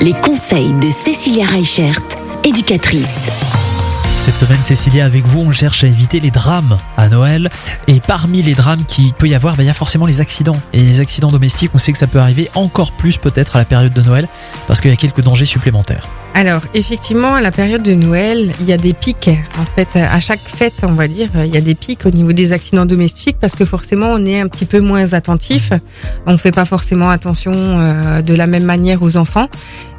Les conseils de Cécilia Reichert, éducatrice. Cette semaine, Cécilia, avec vous, on cherche à éviter les drames à Noël. Et parmi les drames qu'il peut y avoir, ben, il y a forcément les accidents. Et les accidents domestiques, on sait que ça peut arriver encore plus peut-être à la période de Noël, parce qu'il y a quelques dangers supplémentaires. Alors, effectivement, à la période de Noël, il y a des pics. En fait, à chaque fête, on va dire, il y a des pics au niveau des accidents domestiques parce que forcément, on est un petit peu moins attentif. On ne fait pas forcément attention euh, de la même manière aux enfants.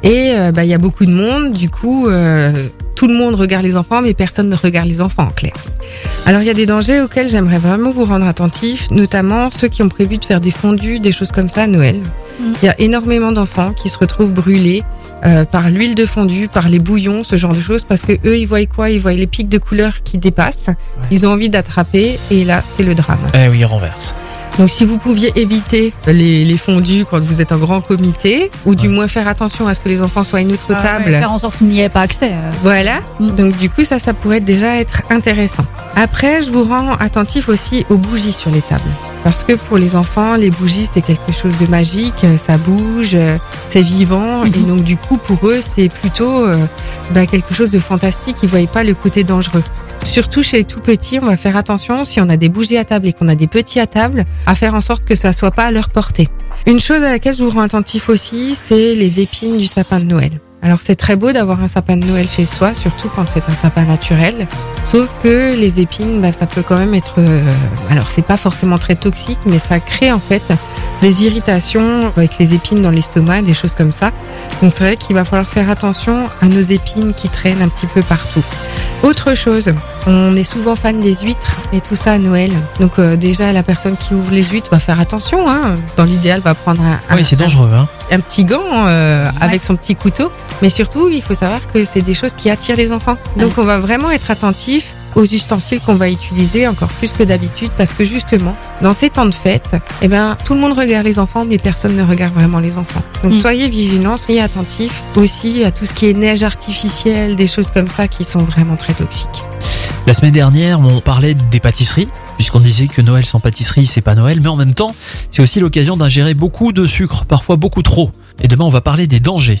Et bah, il y a beaucoup de monde. Du coup, euh, tout le monde regarde les enfants, mais personne ne regarde les enfants en clair. Alors il y a des dangers auxquels j'aimerais vraiment vous rendre attentif, notamment ceux qui ont prévu de faire des fondus, des choses comme ça à Noël. Mm. Il y a énormément d'enfants qui se retrouvent brûlés euh, par l'huile de fondue, par les bouillons, ce genre de choses, parce que eux ils voient quoi? Ils voient les pics de couleur qui dépassent. Ils ont envie d'attraper et là c'est le drame. Eh oui, renverse. Donc si vous pouviez éviter les, les fondus quand vous êtes en grand comité, ou du moins faire attention à ce que les enfants soient à une autre Ah ouais, table. faire en sorte qu'il n'y ait pas accès. euh. Voilà. Mm. Donc du coup, ça, ça pourrait déjà être intéressant. Après, je vous rends attentif aussi aux bougies sur les tables. Parce que pour les enfants, les bougies, c'est quelque chose de magique, euh, ça bouge, euh, c'est vivant. Mhm. Et donc du coup, pour eux, c'est plutôt euh, bah, quelque chose de fantastique. Ils ne voient pas le côté dangereux. Surtout chez les tout petits, on va faire attention, si on a des bougies à table et qu'on a des petits à table, à faire en sorte que ça soit pas à leur portée. Une chose à laquelle je vous rends attentif aussi, c'est les épines du sapin de Noël. Alors c'est très beau d'avoir un sapin de Noël chez soi, surtout quand c'est un sapin naturel. Sauf que les épines, bah, ça peut quand même être. euh, alors c'est pas forcément très toxique, mais ça crée en fait des irritations avec les épines dans l'estomac, des choses comme ça. Donc c'est vrai qu'il va falloir faire attention à nos épines qui traînent un petit peu partout. Autre chose, on est souvent fan des huîtres et tout ça à Noël. Donc euh, déjà la personne qui ouvre les huîtres va faire attention. Hein. Dans l'idéal, va prendre un, Oui, un- c'est dangereux. Hein. un petit gant euh, avec son petit couteau. Mais surtout, il faut savoir que c'est des choses qui attirent les enfants. Donc on va vraiment être attentif aux ustensiles qu'on va utiliser encore plus que d'habitude parce que justement, dans ces temps de fête, eh ben, tout le monde regarde les enfants mais personne ne regarde vraiment les enfants. Donc Mm. soyez vigilants, soyez attentifs aussi à tout ce qui est neige artificielle, des choses comme ça qui sont vraiment très toxiques. La semaine dernière, on parlait des pâtisseries, puisqu'on disait que Noël sans pâtisserie, c'est pas Noël, mais en même temps, c'est aussi l'occasion d'ingérer beaucoup de sucre, parfois beaucoup trop. Et demain, on va parler des dangers.